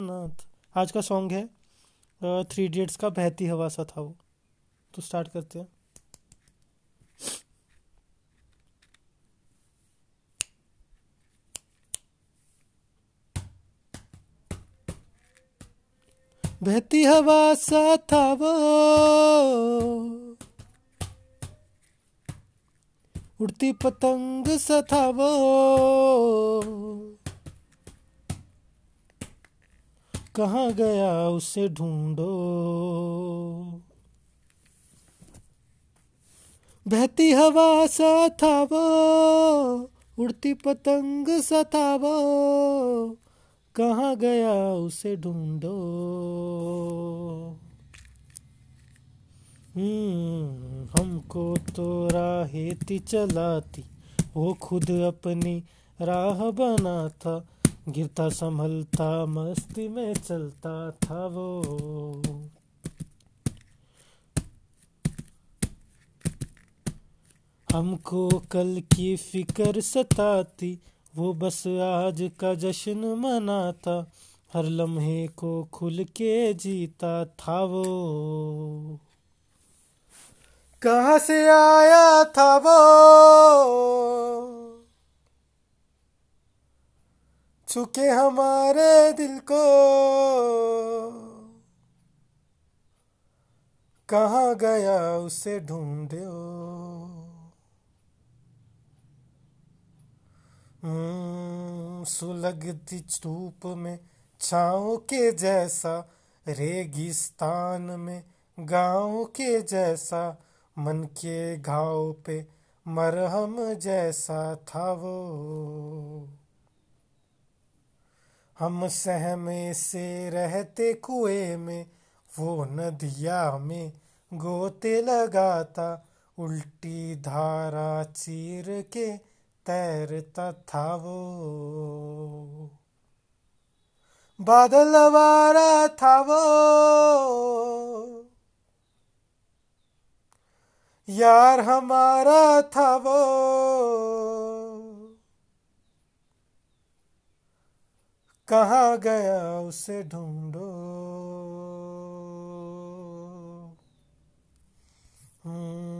नाथ। आज का सॉन्ग है थ्री इडियट्स का बहती हवा सा था वो। तो स्टार्ट करते हैं। बहती हवा सा था वो। उड़ती पतंग सा था वो। कहाँ गया उसे ढूंढो। बहती हवा सा था वो उड़ती पतंग सा था वो कहाँ गया उसे ढूंढो। हम्म, हमको तो राहेती चलाती वो खुद अपनी राह बनाता गिरता संभलता, मस्ती में चलता था वो। हमको कल की फ़िक्र सताती, वो बस आज का जश्न मनाता, हर लम्हे को खुल के जीता था वो। कहाँ से आया था वो? छुके हमारे दिल को। कहाँ गया उसे ढूंढो हम्म, सुलगती धूप में छाओ के जैसा रेगिस्तान में गाँव के जैसा मन के घाव पे मरहम जैसा था वो। हम सहमे से रहते कुएँ में, वो नदिया में गोते लगाता, उल्टी धारा चीर के तैरता था वो। बादल वारा था वो। यार हमारा था वो। कहाँ गया उसे ढूंढो। हम्म।